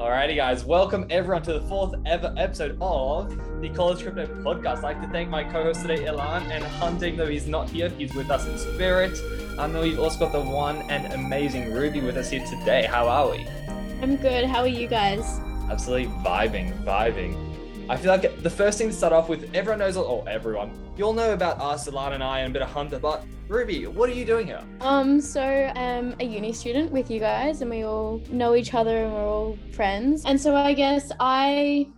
Alrighty, guys, welcome everyone to the fourth ever episode of the College Crypto Podcast. I'd like to thank my co-host today, Ilan, and Hunter, though he's not here, he's with us in spirit. I know we've also got the one and amazing Ruby with us here today. How are we? I'm good. How are you guys? Absolutely vibing, vibing. I feel like the first thing to start off with, everyone knows, or everyone, you all know about us, Ilan and I, and a bit of Hunter, but Ruby, what are you doing here? Um, so I'm a uni student with you guys, and we all know each other, and we're all friends. And so I guess I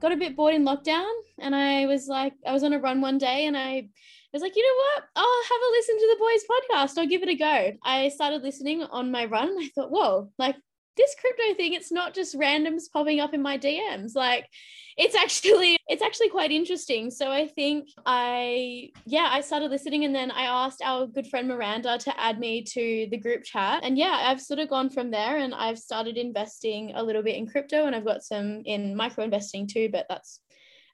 got a bit bored in lockdown, and I was like, I was on a run one day, and I was like, you know what? I'll have a listen to the boys' podcast. I'll give it a go. I started listening on my run. And I thought, whoa, like this crypto thing, it's not just randoms popping up in my DMs. Like it's actually it's actually quite interesting. So I think I yeah, I started listening and then I asked our good friend Miranda to add me to the group chat. And yeah, I've sort of gone from there and I've started investing a little bit in crypto and I've got some in micro investing too, but that's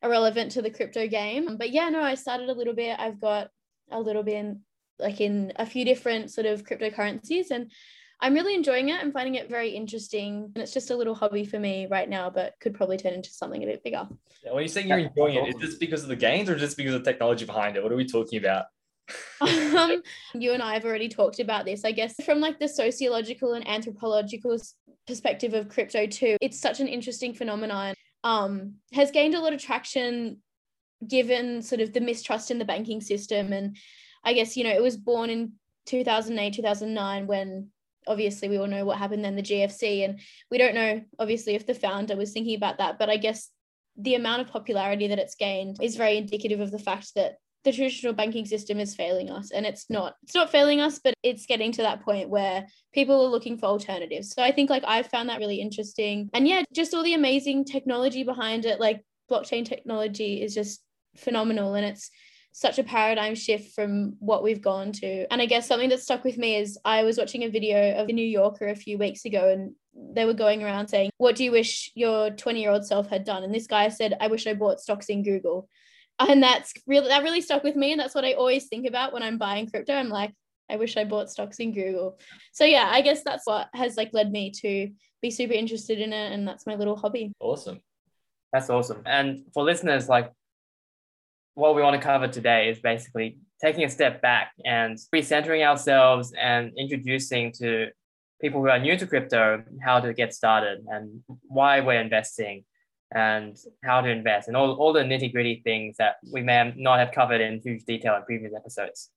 irrelevant to the crypto game. But yeah, no, I started a little bit. I've got a little bit in like in a few different sort of cryptocurrencies and I'm really enjoying it. I'm finding it very interesting. And it's just a little hobby for me right now, but could probably turn into something a bit bigger. Yeah, when you're saying you're enjoying it, is this because of the gains or just because of the technology behind it? What are we talking about? um, you and I have already talked about this. I guess from like the sociological and anthropological perspective of crypto too, it's such an interesting phenomenon. Um, has gained a lot of traction given sort of the mistrust in the banking system. And I guess, you know, it was born in 2008, 2009 when obviously we all know what happened then the GFC and we don't know obviously if the founder was thinking about that but I guess the amount of popularity that it's gained is very indicative of the fact that the traditional banking system is failing us and it's not it's not failing us but it's getting to that point where people are looking for alternatives. So i think like i found that really interesting. And yeah just all the amazing technology behind it like blockchain technology is just phenomenal and it's such a paradigm shift from what we've gone to. And I guess something that stuck with me is I was watching a video of the New Yorker a few weeks ago and they were going around saying, What do you wish your 20 year old self had done? And this guy said, I wish I bought stocks in Google. And that's really that really stuck with me. And that's what I always think about when I'm buying crypto. I'm like, I wish I bought stocks in Google. So yeah, I guess that's what has like led me to be super interested in it. And that's my little hobby. Awesome. That's awesome. And for listeners, like what we want to cover today is basically taking a step back and recentering ourselves and introducing to people who are new to crypto how to get started and why we're investing and how to invest and all, all the nitty gritty things that we may not have covered in huge detail in previous episodes.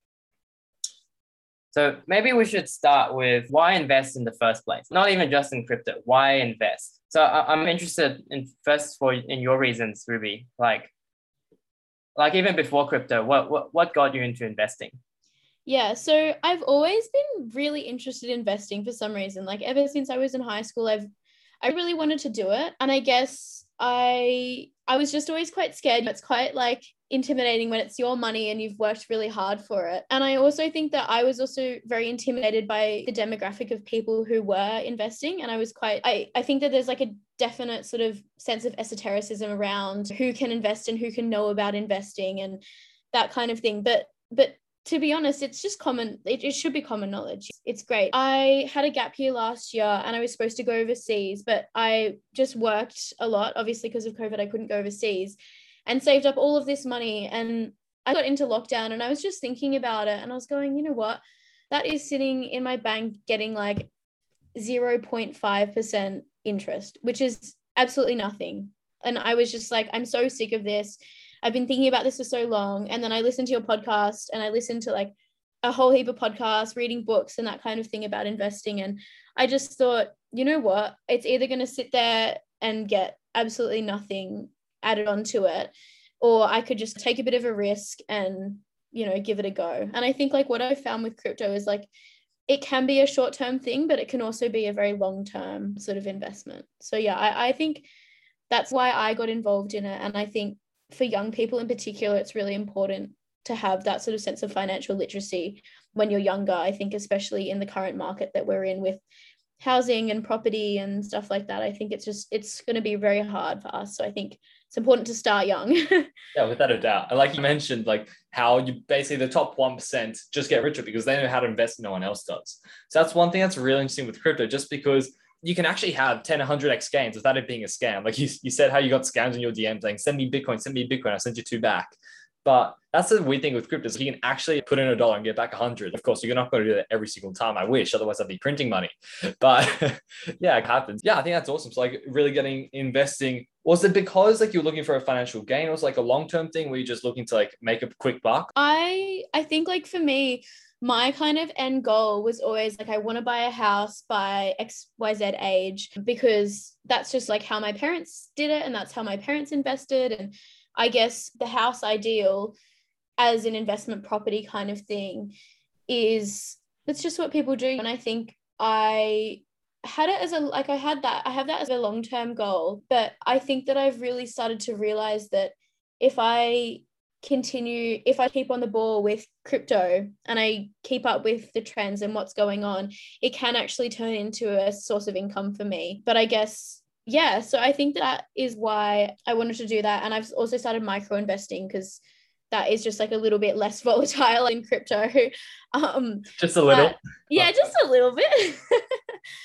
So maybe we should start with why invest in the first place? Not even just in crypto, why invest? So I'm interested in first for in your reasons, Ruby. Like like even before crypto what what, what got you into investing? Yeah so i've always been really interested in investing for some reason. Like ever since i was in high school i've i really wanted to do it. And i guess i i was just always quite scared. It's quite like intimidating when it's your money and you've worked really hard for it. And I also think that I was also very intimidated by the demographic of people who were investing. And I was quite, I, I think that there's like a definite sort of sense of esotericism around who can invest and who can know about investing and that kind of thing. But, but to be honest, it's just common, it, it should be common knowledge. It's great. I had a gap year last year and I was supposed to go overseas, but I just worked a lot. Obviously, because of COVID, I couldn't go overseas and saved up all of this money. And I got into lockdown and I was just thinking about it and I was going, you know what? That is sitting in my bank getting like 0.5% interest, which is absolutely nothing. And I was just like, I'm so sick of this. I've been thinking about this for so long. And then I listened to your podcast and I listened to like a whole heap of podcasts, reading books and that kind of thing about investing. And I just thought, you know what? It's either going to sit there and get absolutely nothing added onto it or I could just take a bit of a risk and you know give it a go. And I think like what I found with crypto is like it can be a short term thing but it can also be a very long term sort of investment. So yeah I, I think that's why I got involved in it. And I think for young people in particular it's really important to have that sort of sense of financial literacy when you're younger I think especially in the current market that we're in with housing and property and stuff like that. I think it's just it's going to be very hard for us. So i think it's important to start young. yeah, without a doubt. And like you mentioned, like how you basically the top 1% just get richer because they know how to invest no one else does. So that's one thing that's really interesting with crypto, just because you can actually have 10, 100x gains without it being a scam. Like you, you said how you got scams in your DM saying, send me Bitcoin, send me Bitcoin, I send you two back. But that's the weird thing with crypto is you can actually put in a dollar and get back a hundred. Of course, you're not going to do that every single time. I wish, otherwise I'd be printing money. But yeah, it happens. Yeah, I think that's awesome. So like really getting investing. Was it because like you're looking for a financial gain? Or was like a long term thing where you're just looking to like make a quick buck? I I think like for me, my kind of end goal was always like I want to buy a house by XYZ age because that's just like how my parents did it and that's how my parents invested and I guess the house ideal as an investment property kind of thing is that's just what people do and I think I had it as a like I had that I have that as a long-term goal but I think that I've really started to realize that if I continue if i keep on the ball with crypto and i keep up with the trends and what's going on it can actually turn into a source of income for me. But i guess yeah so i think that is why i wanted to do that. And i've also started micro investing because that is just like a little bit less volatile in crypto. Um just a little. yeah just a little bit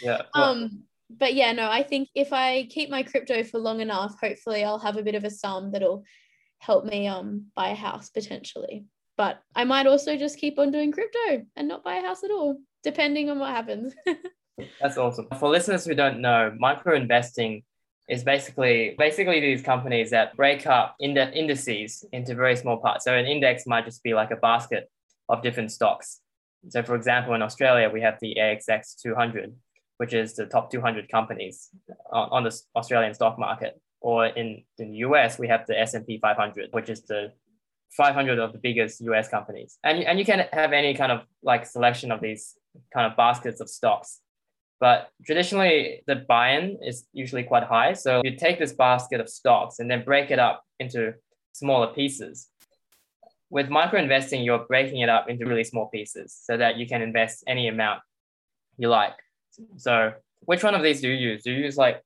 yeah um but yeah no i think if i keep my crypto for long enough hopefully i'll have a bit of a sum that'll help me um buy a house potentially. But I might also just keep on doing crypto and not buy a house at all, depending on what happens. That's awesome. For listeners who don't know, micro investing is basically basically these companies that break up ind- indices into very small parts. So an index might just be like a basket of different stocks. So for example, in Australia, we have the ASX 200, which is the top 200 companies on, the Australian stock market or in, in the US, we have the S&P 500, which is the 500 of the biggest US companies. And, and you can have any kind of like selection of these kind of baskets of stocks. But traditionally, the buy-in is usually quite high. So you take this basket of stocks and then break it up into smaller pieces. With micro investing, you're breaking it up into really small pieces so that you can invest any amount you like. So which one of these do you use? Do you use like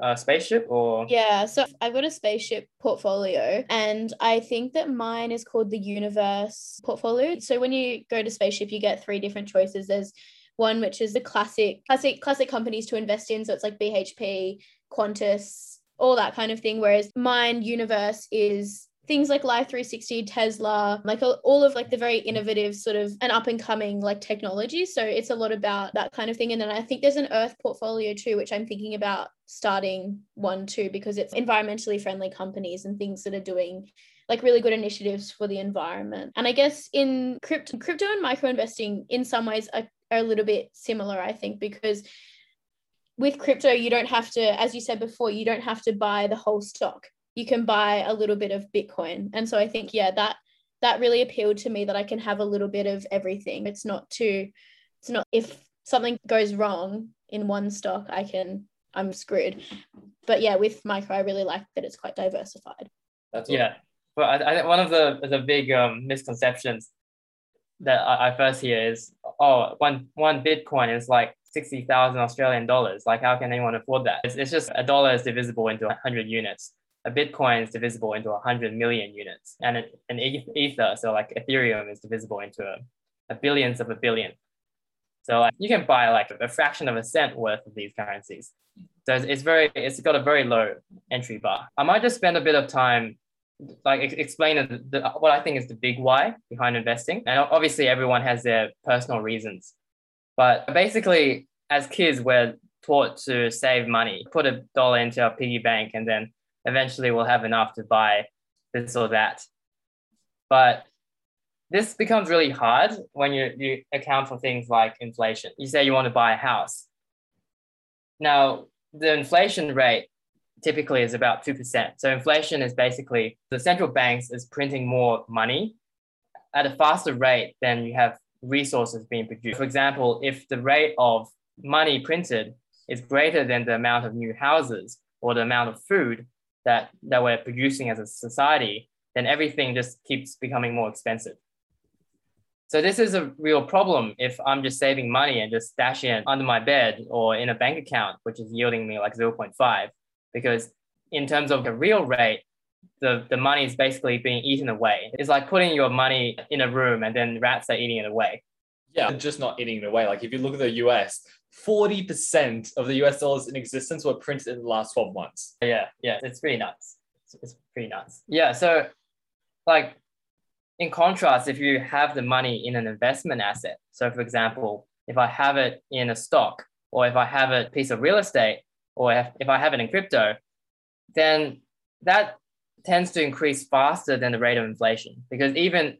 uh, spaceship or? Yeah so i've got a spaceship portfolio and i think that mine is called the universe portfolio. So when you go to spaceship you get three different choices. There's one which is the classic classic classic companies to invest in. So it's like bhp qantas all that kind of thing whereas mine universe is things like life 360 tesla like all of like the very innovative sort of and up and coming like technology. So it's a lot about that kind of thing. And then i think there's an earth portfolio too which i'm thinking about starting one too because it's environmentally friendly companies and things that are doing like really good initiatives for the environment. And i guess in crypto crypto and micro investing in some ways are, are a little bit similar i think because with crypto you don't have to as you said before you don't have to buy the whole stock you can buy a little bit of Bitcoin. And so I think, yeah, that that really appealed to me that I can have a little bit of everything. It's not too, it's not if something goes wrong in one stock, I can, I'm screwed. But yeah, with micro, I really like that it's quite diversified. That's yeah. But I, I think one of the the big um, misconceptions that I, I first hear is, oh, one one Bitcoin is like sixty thousand Australian dollars. Like, how can anyone afford that? It's, it's just a dollar is divisible into hundred units a Bitcoin is divisible into 100 million units, and an Ether, so like Ethereum, is divisible into a, a billions of a billion. So like, you can buy like a fraction of a cent worth of these currencies. So it's, it's very, it's got a very low entry bar. I might just spend a bit of time like explain the, the, what I think is the big why behind investing. And obviously everyone has their personal reasons. But basically, as kids, we're taught to save money, put a dollar into our piggy bank, and then eventually we'll have enough to buy this or that. But this becomes really hard when you, you account for things like inflation. You say you want to buy a house. Now, the inflation rate typically is about 2%. So inflation is basically the central banks is printing more money at a faster rate than you have resources being produced. For example, if the rate of money printed is greater than the amount of new houses or the amount of food, that that we're producing as a society, then everything just keeps becoming more expensive. So this is a real problem if I'm just saving money and just stashing it under my bed or in a bank account, which is yielding me like 0.5. Because in terms of the real rate, the, the money is basically being eaten away. It's like putting your money in a room and then rats are eating it away. Yeah, just not eating it away. Like if you look at the US, 40% of the US dollars in existence were printed in the last 12 months. Yeah, yeah, it's pretty nuts. It's, pretty nuts. Yeah, so like in contrast, if you have the money in an investment asset, so for example, if I have it in a stock, or if I have a piece of real estate, or if, if I have it in crypto, then that tends to increase faster than the rate of inflation because even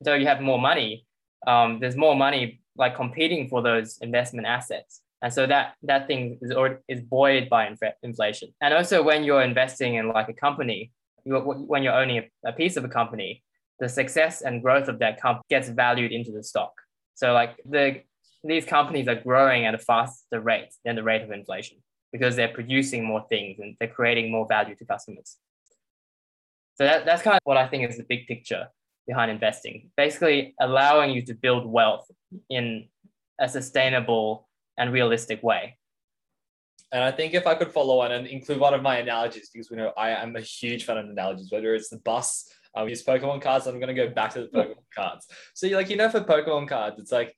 though you have more money, um, there's more money like competing for those investment assets. And so that that thing is or is buoyed by inf- inflation. And also when you're investing in like a company, you, when you're owning a, a piece of a company, the success and growth of that company gets valued into the stock. So like the these companies are growing at a faster rate than the rate of inflation because they're producing more things and they're creating more value to customers. So that, that's kind of what I think is the big picture behind investing. Basically, allowing you to build wealth in a sustainable and realistic way. And I think if I could follow on and include one of my analogies, because we know I am a huge fan of analogies, whether it's the bus, uh, I use Pokemon cards, I'm going to go back to the hmm. Pokemon cards. So, like, you know, for Pokemon cards, it's like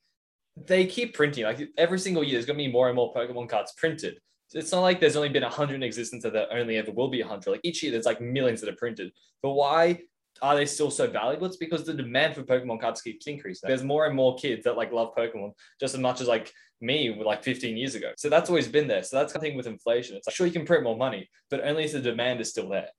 they keep printing, like every single year, there's going to be more and more Pokemon cards printed. So it's not like there's only been 100 in existence that there only ever will be 100. Like each year, there's like millions that are printed. But why are they still so valuable? It's because the demand for Pokemon cards keeps increasing. There's more and more kids that like love Pokemon just as much as like me like 15 years ago. So that's always been there. So that's the thing with inflation. It's like sure you can print more money, but only if the demand is still there.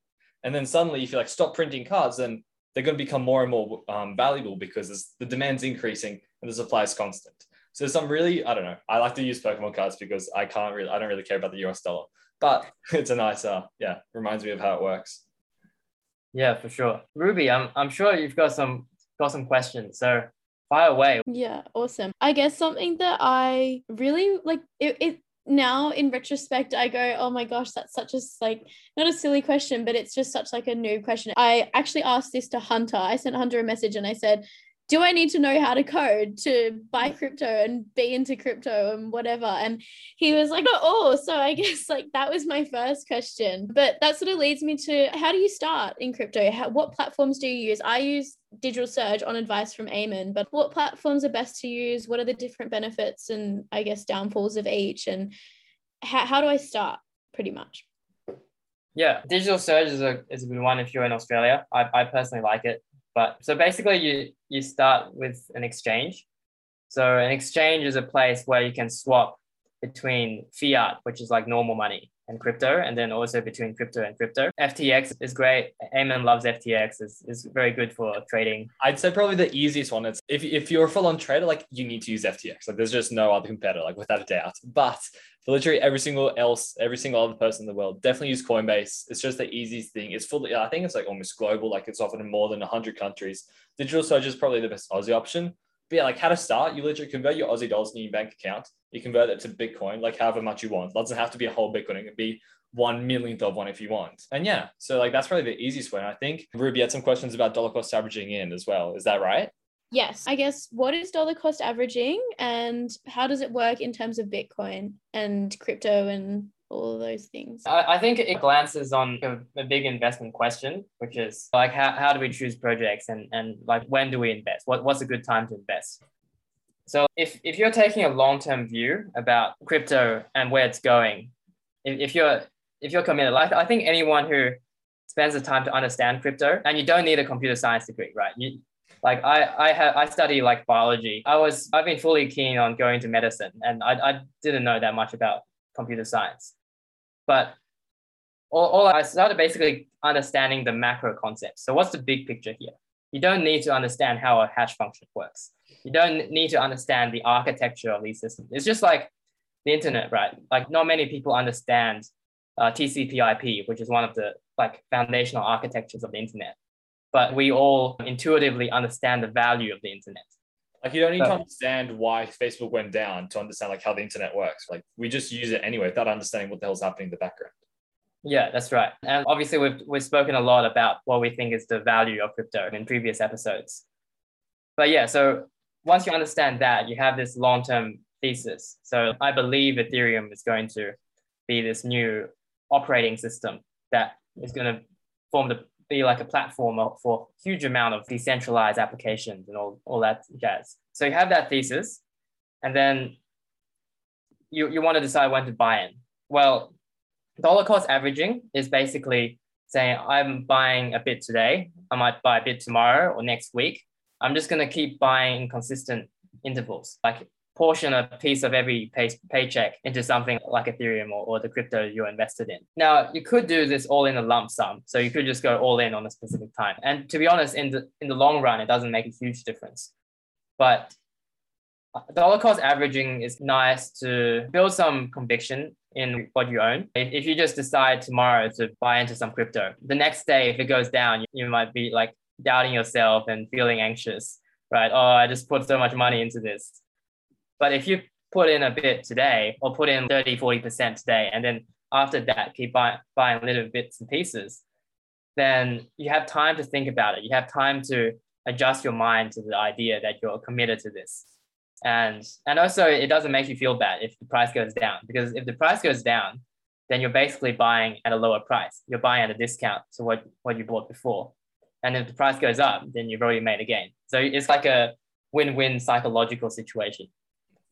And then suddenly, if you like stop printing cards, then they're going to become more and more um, valuable because the demand's increasing and the supply is constant. So some really, I don't know. I like to use Pokemon cards because I can't really, I don't really care about the US dollar, but it's a nice, uh, yeah, reminds me of how it works. Yeah, for sure. Ruby, I'm, I'm sure you've got some, got some questions. So fire away. Yeah, awesome. I guess something that I really like, it, it now in retrospect i go oh my gosh that's such a like not a silly question but it's just such like a new question i actually asked this to hunter i sent hunter a message and i said do I need to know how to code to buy crypto and be into crypto and whatever? And he was like, oh, oh so I guess like that was my first question. But that sort of leads me to how do you start in crypto? How, what platforms do you use? I use Digital Surge on advice from Eamon, but what platforms are best to use? What are the different benefits and I guess downfalls of each? And how, how do I start pretty much? Yeah, Digital Surge is a, is a good one if you're in Australia. I, I personally like it. But so basically, you you start with an exchange. So an exchange is a place where you can swap between fiat, which is like normal money, and crypto, and then also between crypto and crypto. FTX is great. Eamon loves FTX. is is very good for trading. I'd say probably the easiest one. It's if, if you're a full on trader, like you need to use FTX. Like there's just no other competitor, like without a doubt. But for literally every single else, every single other person in the world, definitely use Coinbase. It's just the easiest thing. It's fully, I think it's like almost global. Like it's offered in more than 100 countries. Digital Surge is probably the best Aussie option. But yeah, like how to start, you literally convert your Aussie dollars in your bank account. You convert it to Bitcoin, like however much you want. It doesn't have to be a whole Bitcoin. It can be one millionth of one if you want. And yeah, so like that's probably the easiest way. And I think Ruby had some questions about dollar cost averaging in as well. Is that right? Yes. I guess what is dollar cost averaging and how does it work in terms of Bitcoin and crypto and all those things? I, I think it glances on a, a, big investment question, which is like how, how do we choose projects and, and like when do we invest? What, what's a good time to invest? So if, if you're taking a long-term view about crypto and where it's going, if, if you're if you're committed, like I think anyone who spends the time to understand crypto and you don't need a computer science degree, right? You, like I I have I study like biology. I was I've been fully keen on going to medicine, and I I didn't know that much about computer science, but all, all I started basically understanding the macro concepts. So what's the big picture here? You don't need to understand how a hash function works. You don't need to understand the architecture of these systems. It's just like the internet, right? Like not many people understand uh, TCP/IP, which is one of the like foundational architectures of the internet but we all intuitively understand the value of the internet. Like you don't need so, to understand why Facebook went down to understand like how the internet works. Like we just use it anyway without understanding what the hell's happening in the background. Yeah, that's right. And obviously we've we've spoken a lot about what we think is the value of crypto in previous episodes. But yeah, so once you understand that, you have this long-term thesis. So I believe Ethereum is going to be this new operating system that is going to form the be like a platform for huge amount of decentralized applications and all, all that jazz. So you have that thesis, and then you, you want to decide when to buy in. Well, dollar cost averaging is basically saying I'm buying a bit today, I might buy a bit tomorrow or next week. I'm just going to keep buying in consistent intervals, like portion a piece of every pay- paycheck into something like Ethereum or, or the crypto you're invested in. Now, you could do this all in a lump sum. So you could just go all in on a specific time. And to be honest, in the in the long run, it doesn't make a huge difference. But dollar cost averaging is nice to build some conviction in what you own. If, you just decide tomorrow to buy into some crypto, the next day, if it goes down, you might be like doubting yourself and feeling anxious, right? Oh, I just put so much money into this. But if you put in a bit today or put in 30, 40% today, and then after that, keep buy, buying little bits and pieces, then you have time to think about it. You have time to adjust your mind to the idea that you're committed to this. And, and also, it doesn't make you feel bad if the price goes down, because if the price goes down, then you're basically buying at a lower price. You're buying at a discount to what, what you bought before. And if the price goes up, then you've already made a gain. So it's like a win win psychological situation.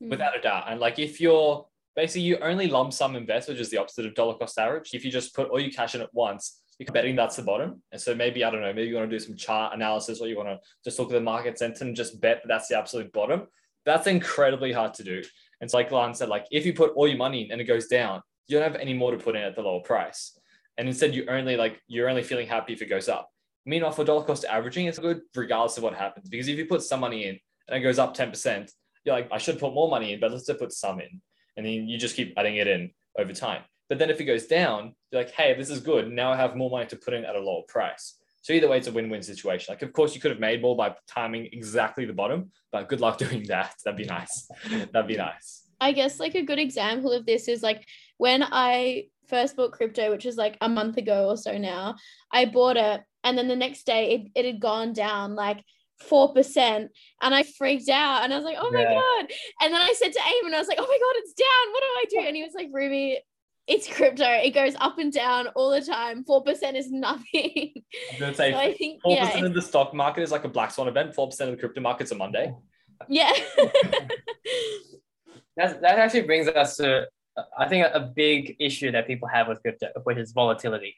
Mm. without a doubt. And like if you're basically you only lump sum invest, which is the opposite of dollar cost average. If you just put all your cash in at once, you're betting that's the bottom. And so maybe I don't know, maybe you want to do some chart analysis or you want to just look at the market sentiment and just bet that that's the absolute bottom. That's incredibly hard to do. And so like Lan said, like if you put all your money in and it goes down, you don't have any more to put in at the lower price. And instead you only like you're only feeling happy if it goes up. Meanwhile, for dollar cost averaging, it's good regardless of what happens. Because if you put some money in and it goes up 10%, you're like, I should put more money in, but let's just put some in. And then you just keep adding it in over time. But then if it goes down, you're like, hey, this is good. Now I have more money to put in at a lower price. So either way, it's a win-win situation. Like, of course, you could have made more by timing exactly the bottom, but good luck doing that. That'd be nice. That'd be nice. I guess like a good example of this is like when I first bought crypto, which is like a month ago or so now, I bought it and then the next day it, it had gone down like 4% and I freaked out and I was like, oh my Yeah. God. And then I said to Eamon, I was like, oh my God, it's down. What do I do? And he was like, Ruby, it's crypto. It goes up and down all the time. 4% is nothing. I'm gonna so I think, four yeah, percent of the stock market is like a black swan event. Four percent of the crypto market's a Monday. yeah. That's, that actually brings us to, I think, a, a big issue that people have with crypto, which is volatility.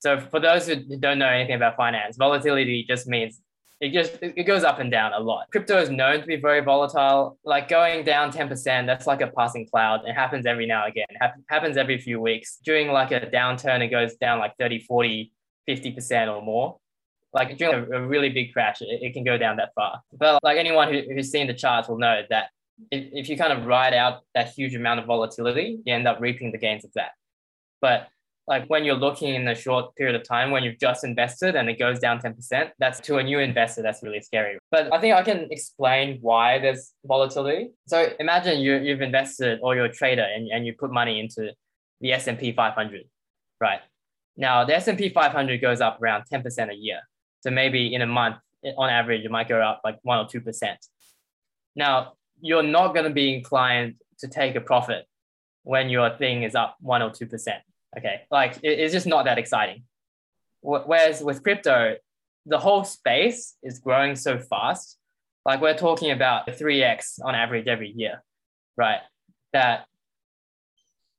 So for those who don't know anything about finance, volatility just means it just it goes up and down a lot. Crypto is known to be very volatile. Like going down 10%, that's like a passing cloud. It happens every now and again. It happens every few weeks. During like a downturn, it goes down like 30, 40, 50% or more. Like during a, really big crash, it, can go down that far. But like anyone who, who's seen the charts will know that if, if you kind of ride out that huge amount of volatility, you end up reaping the gains of that. But like when you're looking in a short period of time when you've just invested and it goes down 10%, that's to a new investor, that's really scary. But I think I can explain why there's volatility. So imagine you, you've invested or you're a trader and, and you put money into the S&P 500, right? Now the S&P 500 goes up around 10% a year. So maybe in a month, on average, it might go up like one or 2%. Now you're not going to be inclined to take a profit when your thing is up one or 2%. Okay, like it, it's just not that exciting. Whereas with crypto, the whole space is growing so fast. Like we're talking about 3x on average every year, right? That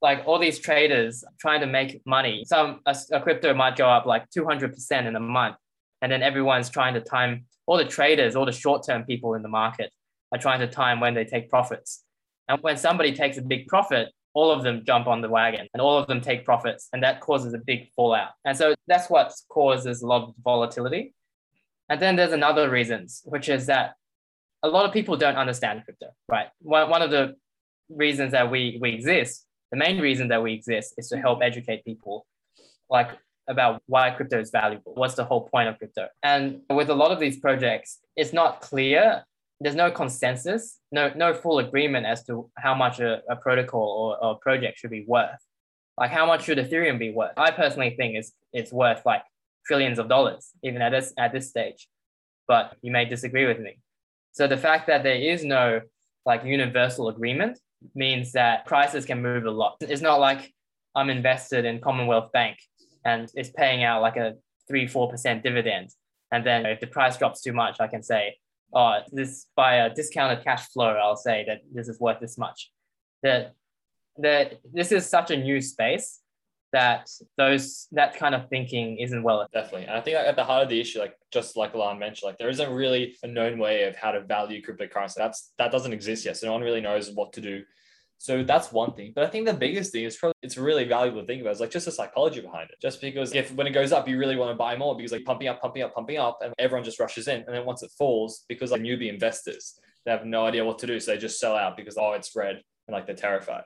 like all these traders trying to make money. Some a, a crypto might go up like 200% in a month. And then everyone's trying to time all the traders, all the short-term people in the market are trying to time when they take profits. And when somebody takes a big profit, all of them jump on the wagon and all of them take profits and that causes a big fallout. And so that's what causes a lot of volatility. And then there's another reasons which is that a lot of people don't understand crypto right? One, one of the reasons that we we exist the main reason that we exist is to help educate people like about why crypto is valuable. What's the whole point of crypto? And with a lot of these projects it's not clear there's no consensus, no no full agreement as to how much a, a protocol or, or project should be worth. Like how much should Ethereum be worth? I personally think it's it's worth like trillions of dollars, even at this at this stage. But you may disagree with me. So the fact that there is no like universal agreement means that prices can move a lot. It's not like I'm invested in Commonwealth Bank and it's paying out like a three, four percent dividend. And then if the price drops too much, I can say, oh, this by a discounted cash flow, I'll say that this is worth this much. The that this is such a new space that those that kind of thinking isn't well definitely. And i think at the heart of the issue like just like Ilan mentioned like there isn't really a known way of how to value cryptocurrency. That's that doesn't exist yet. So no one really knows what to do so that's one thing. But I think the biggest thing is probably it's really valuable to think about is like just the psychology behind it. Just because if when it goes up, you really want to buy more because like pumping up, pumping up, pumping up, and everyone just rushes in. And then once it falls, because like newbie investors, they have no idea what to do. So they just sell out because oh it's red and like they're terrified.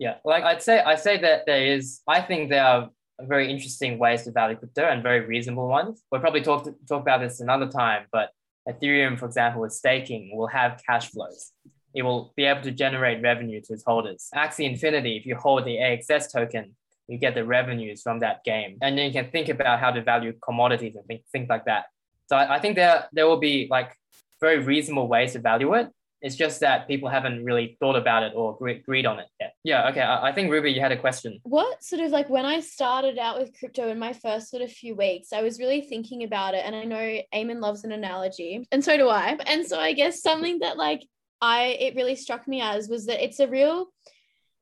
Yeah. Like I'd say I say that there is I think there are very interesting ways to value crypto and very reasonable ones. We'll probably talk to, talk about this another time, but Ethereum, for example, with staking will have cash flows it will be able to generate revenue to its holders. Axie Infinity, if you hold the AXS token, you get the revenues from that game. And then you can think about how to value commodities and think, things like that. So I, I think there, there will be like very reasonable ways to value it. It's just that people haven't really thought about it or agreed on it yet. Yeah, okay. I, I think Ruby, you had a question. What sort of like when I started out with crypto in my first sort of few weeks, I was really thinking about it. And I know Eamon loves an analogy, and so do I. And so I guess something that like I it really struck me as was that it's a real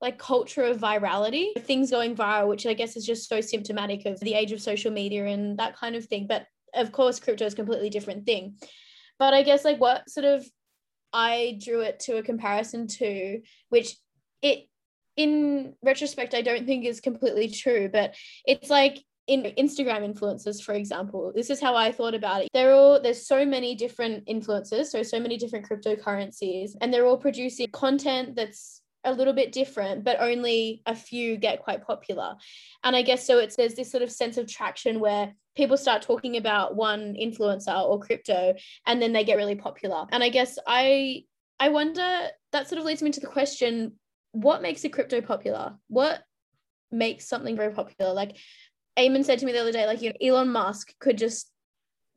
like culture of virality, things going viral, which I guess is just so symptomatic of the age of social media and that kind of thing. But of course, crypto is a completely different thing. But I guess like what sort of I drew it to a comparison to, which it in retrospect I don't think is completely true, but it's like in Instagram influencers, for example, this is how I thought about it. They're all there's so many different influencers, so so many different cryptocurrencies, and they're all producing content that's a little bit different, but only a few get quite popular. And I guess so it's there's this sort of sense of traction where people start talking about one influencer or crypto and then they get really popular. And I guess I I wonder that sort of leads me to the question, what makes a crypto popular? What makes something very popular? Like Eamon said to me the other day, like, you know, Elon Musk could just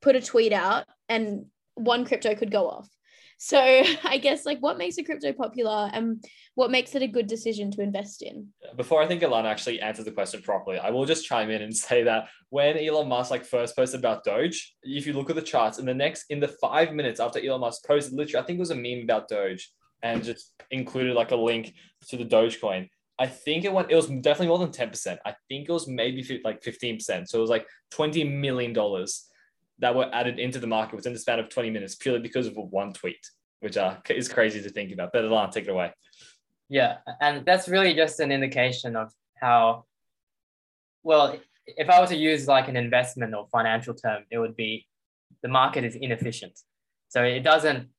put a tweet out and one crypto could go off. So I guess like what makes a crypto popular and what makes it a good decision to invest in? Before I think Alana actually answers the question properly, I will just chime in and say that when Elon Musk like first posted about Doge, if you look at the charts in the next in the five minutes after Elon Musk posted, literally, I think it was a meme about Doge and just included like a link to the Dogecoin. I think it went, it was definitely more than 10%. I think it was maybe like 15%. So it was like $20 million that were added into the market within the span of 20 minutes purely because of one tweet, which uh, is crazy to think about. But Alana, take it away. Yeah. And that's really just an indication of how, well, if I were to use like an investment or financial term, it would be the market is inefficient. So it doesn't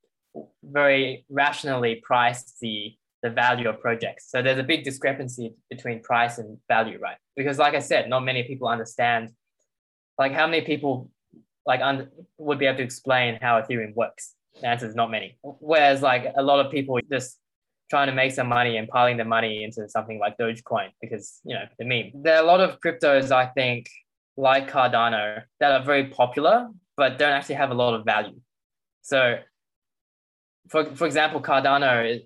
very rationally price the the value of projects. So there's a big discrepancy between price and value, right? Because like I said, not many people understand, like how many people like un- would be able to explain how Ethereum works? The answer is not many. Whereas like a lot of people just trying to make some money and piling the money into something like Dogecoin because, you know, the meme. There are a lot of cryptos, I think, like Cardano that are very popular, but don't actually have a lot of value. So for, for example, Cardano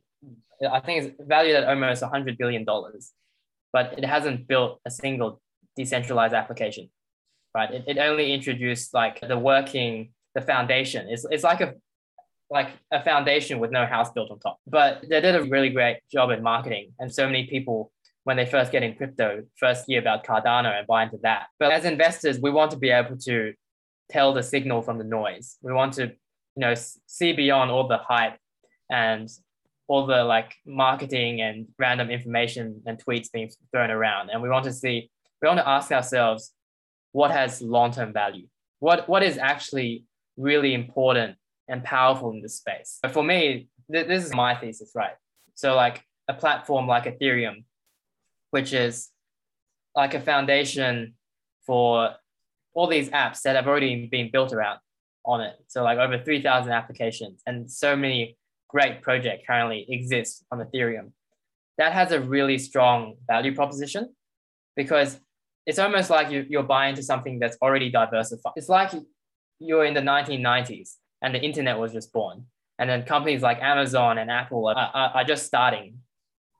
I think it's valued at almost $100 billion, but it hasn't built a single decentralized application, right? It, it only introduced like the working, the foundation. It's, it's like a like a foundation with no house built on top. But they did a really great job in marketing. And so many people, when they first get in crypto, first hear about Cardano and buy into that. But as investors, we want to be able to tell the signal from the noise. We want to, you know, see beyond all the hype and all the like marketing and random information and tweets being thrown around. And we want to see, we want to ask ourselves, what has long-term value? What what is actually really important and powerful in this space? But for me, th- this is my thesis, right? So like a platform like Ethereum, which is like a foundation for all these apps that have already been built around on it. So like over 3,000 applications and so many great project currently exists on Ethereum, that has a really strong value proposition because it's almost like you, you're buying into something that's already diversified. It's like you're in the 1990s and the internet was just born. And then companies like Amazon and Apple are, are, are just starting.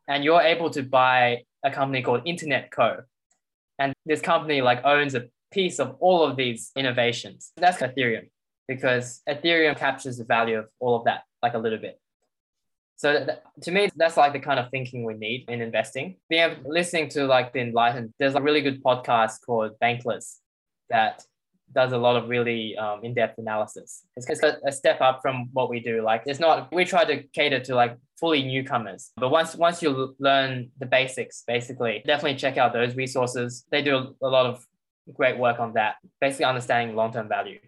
And you're able to buy a company called Internet Co. And this company like owns a piece of all of these innovations. That's Ethereum because Ethereum captures the value of all of that like a little bit. So th- to me, that's like the kind of thinking we need in investing. Being listening to like the enlightened, there's a really good podcast called Bankless that does a lot of really um, in-depth analysis. It's, it's a, a step up from what we do. Like it's not we try to cater to like fully newcomers, but once once you learn the basics, basically, definitely check out those resources. They do a lot of great work on that, basically understanding long-term value.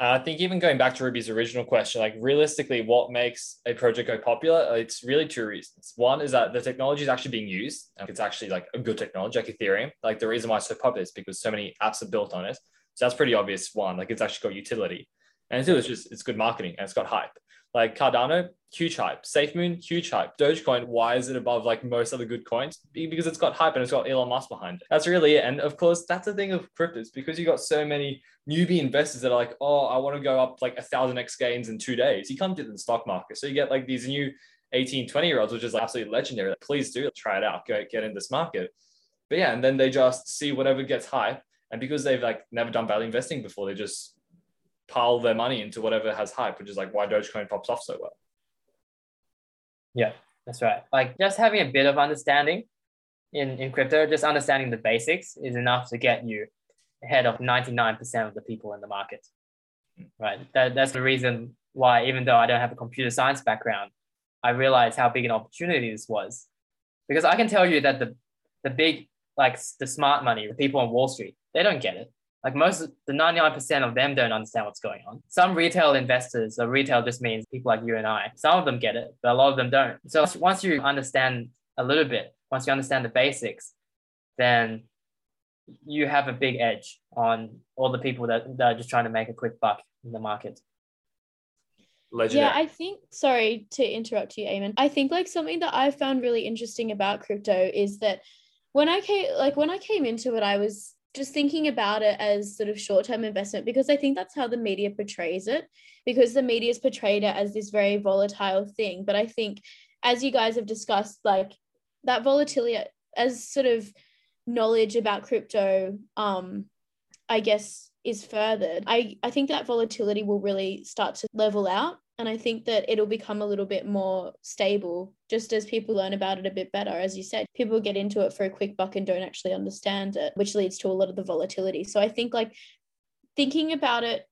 Uh, I think even going back to Ruby's original question, like realistically, what makes a project go popular? It's really two reasons. One is that the technology is actually being used. and It's actually like a good technology, like Ethereum. Like the reason why it's so popular is because so many apps are built on it. So that's pretty obvious. One, like it's actually got utility, and two, it's just it's good marketing and it's got hype. Like Cardano, huge hype. SafeMoon, huge hype. Dogecoin, why is it above like most other good coins? Because it's got hype and it's got Elon Musk behind it. That's really it. And of course, that's the thing of cryptos because you got so many newbie investors that are like, oh, I want to go up like a thousand X gains in two days. You can't do it in the stock market. So you get like these new 18, 20 year olds, which is like, absolutely legendary. Like, Please do try it out, go get in this market. But yeah, and then they just see whatever gets hype. And because they've like never done value investing before, they just pile their money into whatever has hype, which is like why Dogecoin pops off so well. Yeah, that's right. Like just having a bit of understanding in, in crypto, just understanding the basics is enough to get you ahead of 99% of the people in the market. Hmm. Right. That, that's the reason why, even though I don't have a computer science background, I realized how big an opportunity this was. Because I can tell you that the, the big, like the smart money, the people on Wall Street, they don't get it. Like most, the 99% of them don't understand what's going on. Some retail investors, so retail just means people like you and I, some of them get it, but a lot of them don't. So once you understand a little bit, once you understand the basics, then you have a big edge on all the people that, that are just trying to make a quick buck in the market. Legendary. Yeah, I think, sorry to interrupt you, Eamon. I think like something that I found really interesting about crypto is that when I came, like when I came into it, I was just thinking about it as sort of short-term investment because I think that's how the media portrays it because the media is portrayed it as this very volatile thing. But I think as you guys have discussed like that volatility as sort of knowledge about crypto um I guess is furthered I I think that volatility will really start to level out and I think that it'll become a little bit more stable just as people learn about it a bit better. As you said, people get into it for a quick buck and don't actually understand it, which leads to a lot of the volatility. So I think like thinking about it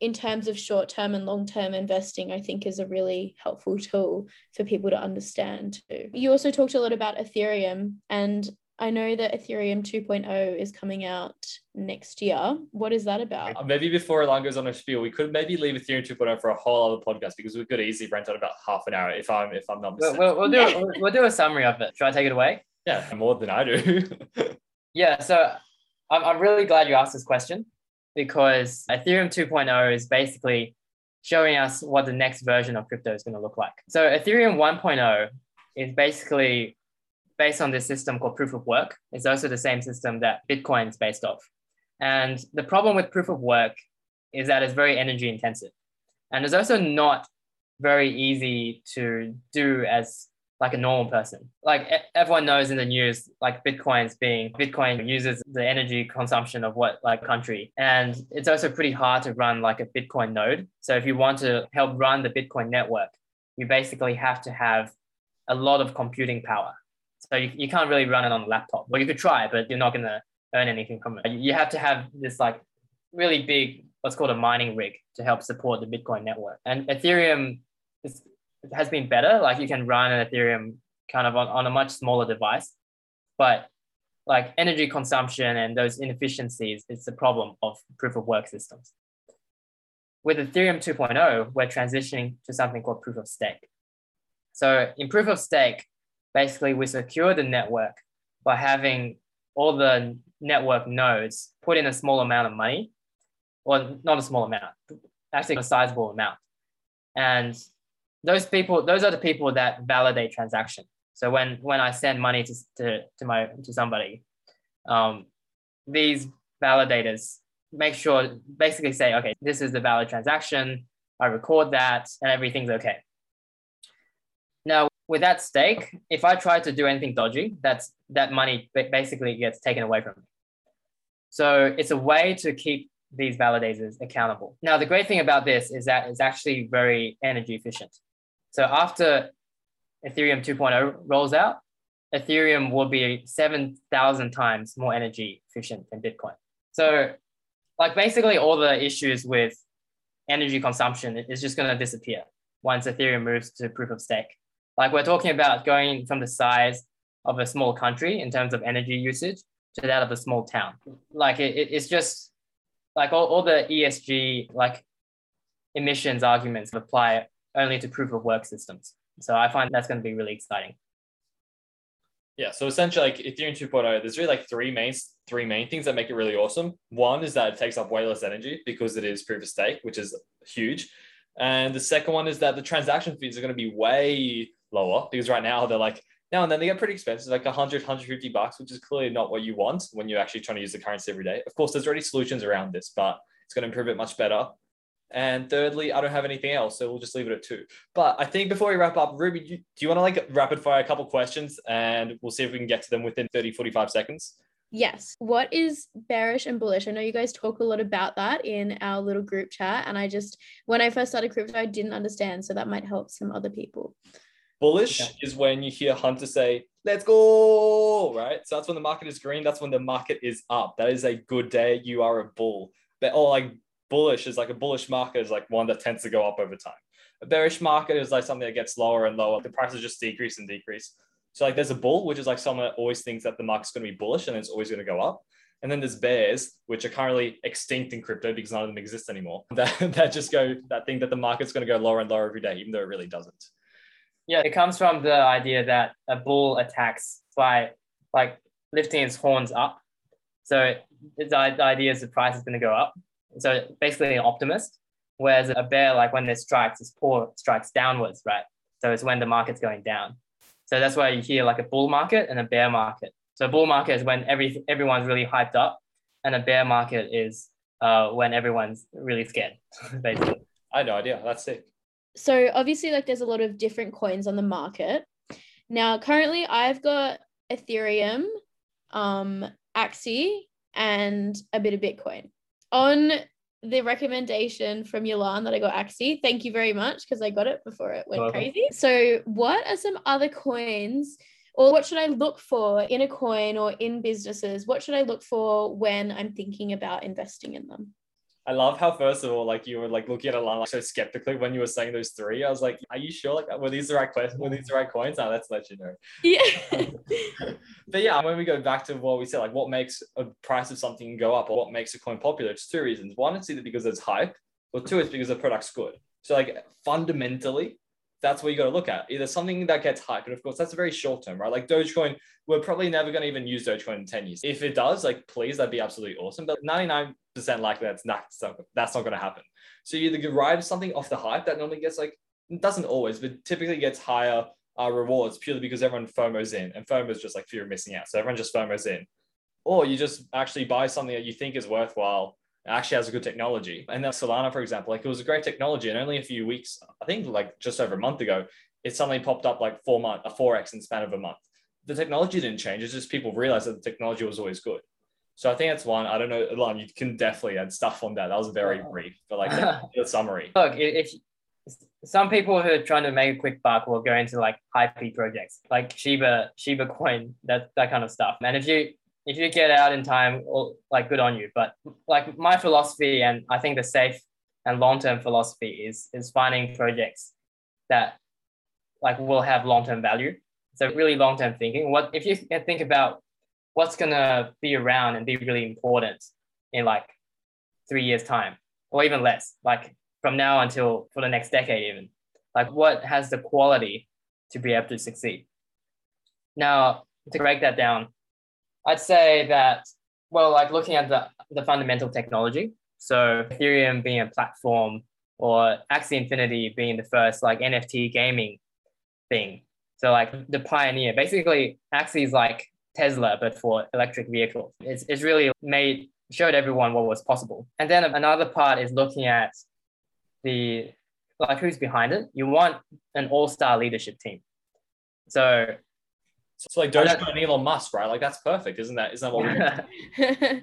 in terms of short term and long term investing, I think is a really helpful tool for people to understand too. You also talked a lot about Ethereum, and I know that Ethereum 2.0 is coming out next year. What is that about? Uh, maybe before Ilan goes on a spiel, we could maybe leave Ethereum 2.0 for a whole other podcast because we could easily rent out about half an hour if I'm if I'm not mistaken. We'll, we'll do yeah. we'll, we'll do a summary of it. Should I take it away? Yeah, more than I do. yeah, so I'm I'm really glad you asked this question because Ethereum 2.0 is basically showing us what the next version of crypto is going to look like. So Ethereum 1.0 is basically based on this system called proof of work. It's also the same system that Bitcoin is based off. And the problem with proof of work is that it's very energy intensive. And it's also not very easy to do as like a normal person. Like everyone knows in the news, like Bitcoin's being Bitcoin uses the energy consumption of what like country. And it's also pretty hard to run like a Bitcoin node. So if you want to help run the Bitcoin network, you basically have to have a lot of computing power. So you, you can't really run it on a laptop. Well, you could try, but you're not going to earn anything from it. You have to have this like really big, what's called a mining rig to help support the Bitcoin network. And Ethereum is, has been better. Like you can run an Ethereum kind of on, on a much smaller device, but like energy consumption and those inefficiencies is the problem of proof of work systems. With Ethereum 2.0, we're transitioning to something called proof of stake. So in proof of stake, basically we secure the network by having all the network nodes put in a small amount of money, or not a small amount, actually a sizable amount. And those people, those are the people that validate transaction. So when when I send money to to, to my to somebody, um, these validators make sure basically say, okay, this is the valid transaction. I record that, and everything's okay. Now, with that stake, if I try to do anything dodgy, that's that money basically gets taken away from me. So it's a way to keep these validators accountable. Now, the great thing about this is that it's actually very energy efficient. So after Ethereum 2.0 rolls out, Ethereum will be 7,000 times more energy efficient than Bitcoin. So, like, basically, all the issues with energy consumption is just going to disappear once Ethereum moves to proof of stake. Like, we're talking about going from the size of a small country in terms of energy usage to that of a small town. Like, it, it's just like all, all the ESG, like, emissions arguments apply only to proof of work systems. So I find that's going to be really exciting. Yeah, so essentially, like Ethereum 2.0, there's really like three main three main things that make it really awesome. One is that it takes up way less energy because it is proof of stake, which is huge. And the second one is that the transaction fees are going to be way lower because right now they're like now and then they get pretty expensive, like 100, 150 bucks, which is clearly not what you want when you're actually trying to use the currency every day. Of course, there's already solutions around this, but it's going to improve it much better. And thirdly, I don't have anything else, so we'll just leave it at two. But I think before we wrap up, Ruby, do you, want to like rapid fire a couple questions and we'll see if we can get to them within 30, 45 seconds? Yes. What is bearish and bullish? I know you guys talk a lot about that in our little group chat. And I just, when I first started crypto, I didn't understand. So that might help some other people. Bullish yeah. is when you hear Hunter say, let's go, right? So that's when the market is green. That's when the market is up. That is a good day. You are a bull. But, or like bullish is like a bullish market is like one that tends to go up over time. A bearish market is like something that gets lower and lower. The prices just decrease and decrease. So like there's a bull, which is like someone that always thinks that the market's going to be bullish and it's always going to go up. And then there's bears, which are currently extinct in crypto because none of them exist anymore. That, that just go that think that the market's going to go lower and lower every day, even though it really doesn't. Yeah, it comes from the idea that a bull attacks by like lifting its horns up. So the, idea is the price is going to go up. So basically an optimist, whereas a bear, like when it strikes, its paw strikes downwards, right? So it's when the market's going down. So that's why you hear like a bull market and a bear market. So a bull market is when every everyone's really hyped up, and a bear market is uh, when everyone's really scared, basically. I had no idea. That's sick. So obviously, like there's a lot of different coins on the market. Now, currently, I've got Ethereum, um, Axie, and a bit of Bitcoin on the recommendation from Ilan that I got Axie. Thank you very much because I got it before it went crazy. So, what are some other coins or what should I look for in a coin or in businesses? What should I look for when I'm thinking about investing in them? I love how first of all, like you were like looking at Ilan like so skeptically when you were saying those three. I was like, "Are you sure? Like, were these the right questions? Were these the right coins?" Now let's let you know. Yeah. but yeah, when we go back to what we said, like what makes a price of something go up or what makes a coin popular, it's two reasons. One, it's either because it's hype, or two, it's because the product's good. So like fundamentally, that's what you got to look at. Either something that gets hype, and of course that's a very short term, right? Like Dogecoin, we're probably never going to even use Dogecoin in 10 years. If it does, like please, that'd be absolutely awesome. But 99% likely that's not that's not going to happen. So you either ride something off the hype that normally gets like doesn't always, but typically gets higher uh, rewards purely because everyone FOMO's in, and FOMO is just like fear of missing out. So everyone just FOMO's in, or you just actually buy something that you think is worthwhile actually has a good technology. And then Solana, for example, like it was a great technology. And only a few weeks, I think like just over a month ago, it suddenly popped up like four month, a 4x in span of a month. The technology didn't change. It's just people realized that the technology was always good. So I think that's one. I don't know, Ilan, you can definitely add stuff on that. That was very brief, but like the summary. Look, if some people who are trying to make a quick buck will go into like hype projects, like Shiba, Shiba coin, that that kind of stuff. And if you if you get out in time, like good on you. But like my philosophy, and I think the safe and long term philosophy is is finding projects that like will have long term value. So really long term thinking. What if you think about what's gonna be around and be really important in like three years time, or even less, like from now until for the next decade, even like what has the quality to be able to succeed. Now to break that down, I'd say that, well, like looking at the, the fundamental technology, so Ethereum being a platform or Axie Infinity being the first like NFT gaming thing. So like the pioneer, basically Axie is like Tesla, but for electric vehicles. It's, it's really made, showed everyone what was possible. And then another part is looking at the, like who's behind it. You want an all-star leadership team. So so like Dogecoin and Elon Musk, right? Like that's perfect, isn't that? Isn't that what we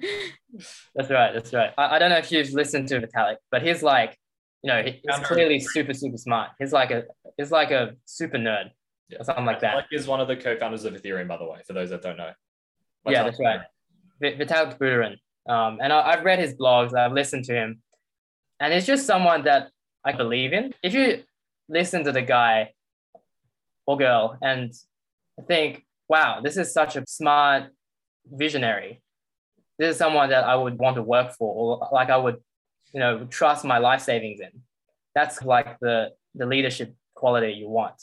That's right. That's right. I, I, don't know if you've listened to Vitalik, but he's like, you know, he's clearly super, super smart. He's like a he's like a super nerd. Yeah. something like that. Like is one of the co-founders of Ethereum, by the way, for those that don't know. yeah, that's right. Vitalik Buterin. Um, and I, I've read his blogs, I've listened to him, and it's just someone that I believe in. If you listen to the guy or girl and think, wow, this is such a smart visionary. This is someone that I would want to work for, or like I would, you know, trust my life savings in. That's like the the leadership quality you want.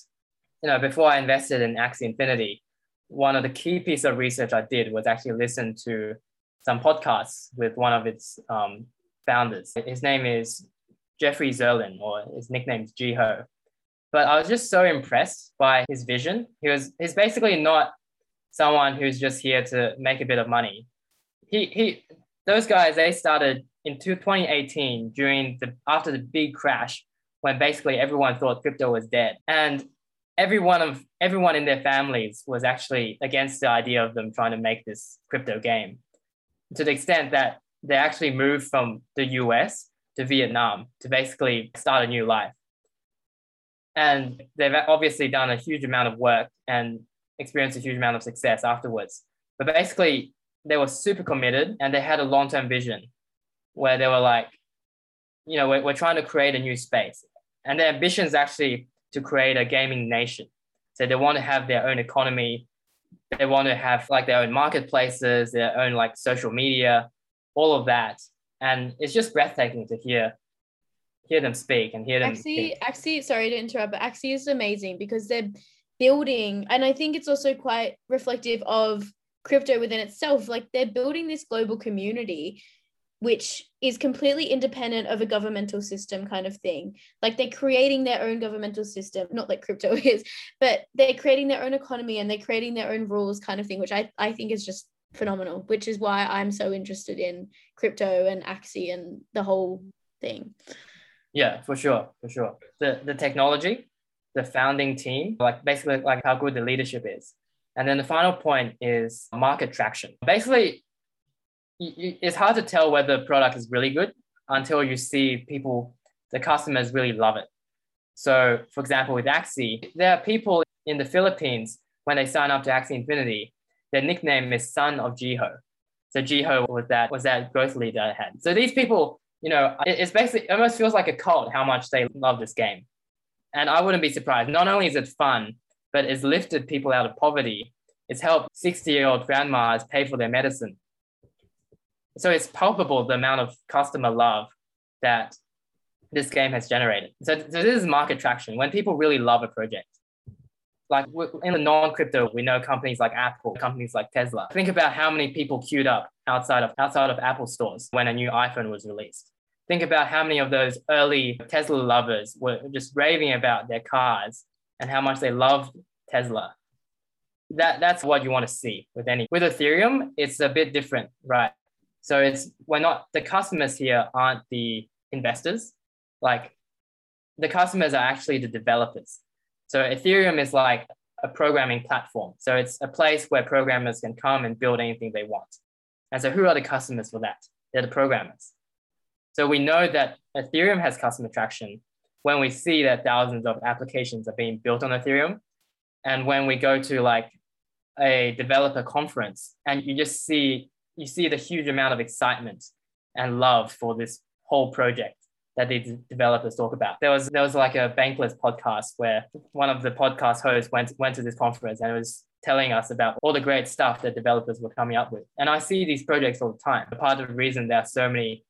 You know, before I invested in Axie Infinity, one of the key pieces of research I did was actually listen to some podcasts with one of its um, founders. His name is Jeffrey Zirlin, or his nickname is Jiho. But I was just so impressed by his vision. He was he's basically not someone who's just here to make a bit of money. He he those guys they started in 2018 during the after the big crash when basically everyone thought crypto was dead. And every one of everyone in their families was actually against the idea of them trying to make this crypto game to the extent that they actually moved from the US to Vietnam to basically start a new life. And they've obviously done a huge amount of work and experienced a huge amount of success afterwards. But basically, they were super committed and they had a long term vision where they were like, you know, we're, we're trying to create a new space. And their ambition is actually to create a gaming nation. So they want to have their own economy. They want to have like their own marketplaces, their own like social media, all of that. And it's just breathtaking to hear hear them speak and hear them Axie, think. Axie, sorry to interrupt, but Axie is amazing because they're building, and I think it's also quite reflective of crypto within itself. Like they're building this global community, which is completely independent of a governmental system kind of thing. Like they're creating their own governmental system, not like crypto is, but they're creating their own economy and they're creating their own rules kind of thing, which I, I think is just phenomenal, which is why I'm so interested in crypto and Axie and the whole thing. Yeah, for sure, for sure. The the technology, the founding team, like basically like how good the leadership is. And then the final point is market traction. Basically, it's hard to tell whether the product is really good until you see people, the customers really love it. So, for example, with Axie, there are people in the Philippines when they sign up to Axie Infinity, their nickname is Son of Jiho. So Jiho was that was that growth leader I had. So these people, you know, it- it's basically it almost feels like a cult how much they love this game. And I wouldn't be surprised. Not only is it fun, but it's lifted people out of poverty. It's helped 60 year old grandmas pay for their medicine. So it's palpable the amount of customer love that this game has generated. So, so this is market traction when people really love a project. Like in the non-crypto, we know companies like Apple, companies like Tesla. Think about how many people queued up outside of outside of Apple stores when a new iPhone was released. Think about how many of those early Tesla lovers were just raving about their cars and how much they loved Tesla. That that's what you want to see with any with Ethereum. It's a bit different, right? So it's we're not the customers here aren't the investors. Like the customers are actually the developers. So Ethereum is like a programming platform. So it's a place where programmers can come and build anything they want. And so who are the customers for that? They're the programmers. So we know that Ethereum has customer traction when we see that thousands of applications are being built on Ethereum. And when we go to like a developer conference and you just see you see the huge amount of excitement and love for this whole project that the developers talk about. There was there was like a Bankless podcast where one of the podcast hosts went went to this conference and was telling us about all the great stuff that developers were coming up with. And I see these projects all the time. Part of the reason there are so many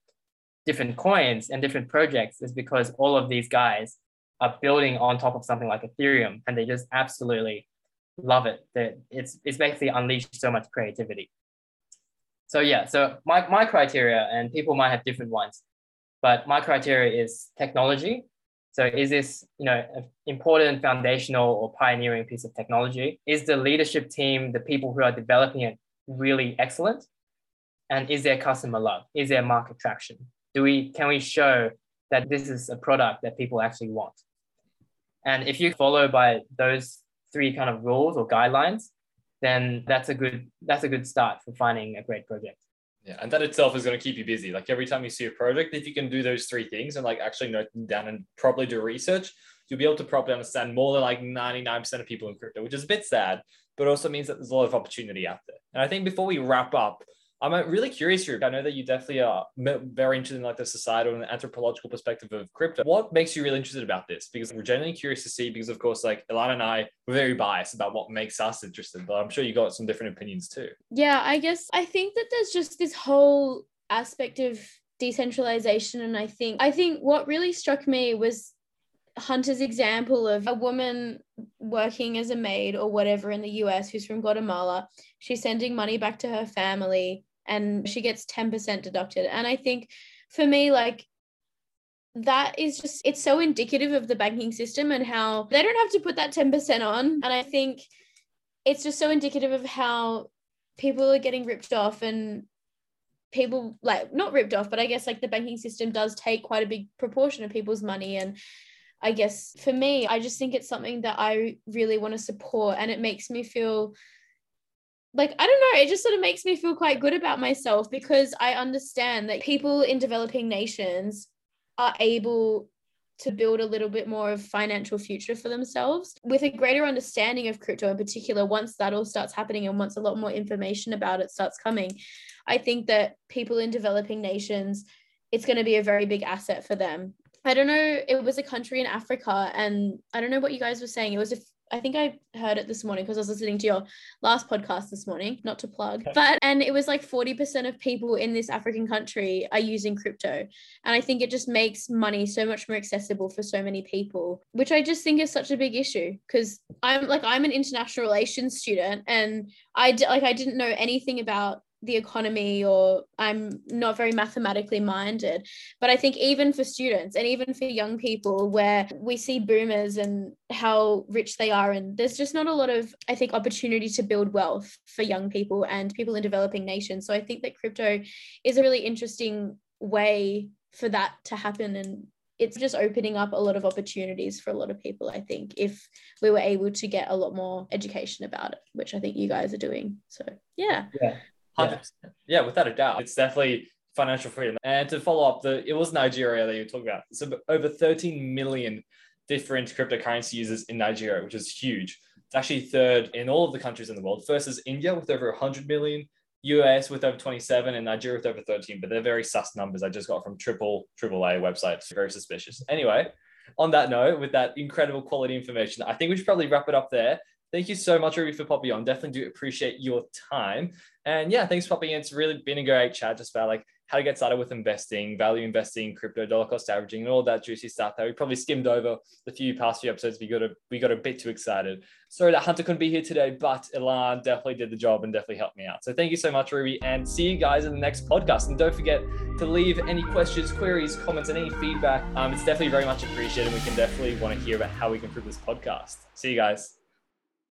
different coins and different projects is because all of these guys are building on top of something like Ethereum and they just absolutely love it. That it's it's basically unleashed so much creativity. So yeah, so my, my criteria and people might have different ones, but my criteria is technology. So is this, you know, an important foundational or pioneering piece of technology? Is the leadership team, the people who are developing it really excellent? And is there customer love? Is there market traction? Do we can we show that this is a product that people actually want? And if you follow by those three kind of rules or guidelines, then that's a good that's a good start for finding a great project. Yeah, and that itself is going to keep you busy. Like every time you see a project, if you can do those three things and like actually note them down and properly do research, you'll be able to properly understand more than like 99% of people in crypto, which is a bit sad, but also means that there's a lot of opportunity out there. And I think before we wrap up, I'm uh, really curious, Ruby. I know that you definitely are very interested in like the societal and anthropological perspective of crypto. What makes you really interested about this? Because we're genuinely curious to see, because of course, like Ilana and I, we're very biased about what makes us interested, but I'm sure you got some different opinions too. Yeah, I guess I think that there's just this whole aspect of decentralization. And I think I think what really struck me was Hunter's example of a woman working as a maid or whatever in the US who's from Guatemala. She's sending money back to her family and she gets 10% deducted. And I think for me, like, that is just, it's so indicative of the banking system and how they don't have to put that 10% on. And I think it's just so indicative of how people are getting ripped off and people like not ripped off but i guess like the banking system does take quite a big proportion of people's money and i guess for me i just think it's something that i really want to support and it makes me feel like I don't know, it just sort of makes me feel quite good about myself because I understand that people in developing nations are able to build a little bit more of financial future for themselves with a greater understanding of crypto in particular. Once that all starts happening and once a lot more information about it starts coming i think that people in developing nations it's going to be a very big asset for them. I don't know it was a country in africa and i don't know what you guys were saying. It was a I think I heard it this morning because I was listening to your last podcast this morning, not to plug, but and it was like 40% of people in this African country are using crypto. And I think it just makes money so much more accessible for so many people, which I just think is such a big issue because I'm like I'm an international relations student and I like I didn't know anything about the economy or I'm not very mathematically minded. But I think even for students and even for young people, where we see boomers and how rich they are, and there's just not a lot of, I think, opportunity to build wealth for young people and people in developing nations. So I think that crypto is a really interesting way for that to happen. And it's just opening up a lot of opportunities for a lot of people, I think, if we were able to get a lot more education about it, which I think you guys are doing. So, yeah. Yeah. 100%. Yeah. yeah, without a doubt. It's definitely financial freedom. And to follow up, the it was Nigeria that you talked about. So over 13 million different cryptocurrency users in Nigeria, which is huge. It's actually third in all of the countries in the world. First is India with over 100 million, US with over 27, and Nigeria with over 13. But they're very sus numbers I just got from triple triple A websites. Very suspicious. Anyway, on that note, with that incredible quality information, I think we should probably wrap it up there. Thank you so much, Ruby, for popping on. Definitely do appreciate your time. And yeah, thanks for popping in. It's really been a great chat just about like how to get started with investing, value investing, crypto, dollar cost averaging, and all that juicy stuff that we probably skimmed over the few past few episodes. We got a we got a bit too excited. Sorry that Hunter couldn't be here today, but Ilan definitely did the job and definitely helped me out. So thank you so much, Ruby, and see you guys in the next podcast. And don't forget to leave any questions, queries, comments, and any feedback. Um, it's definitely very much appreciated. And we can definitely want to hear about how we can improve this podcast. See you guys.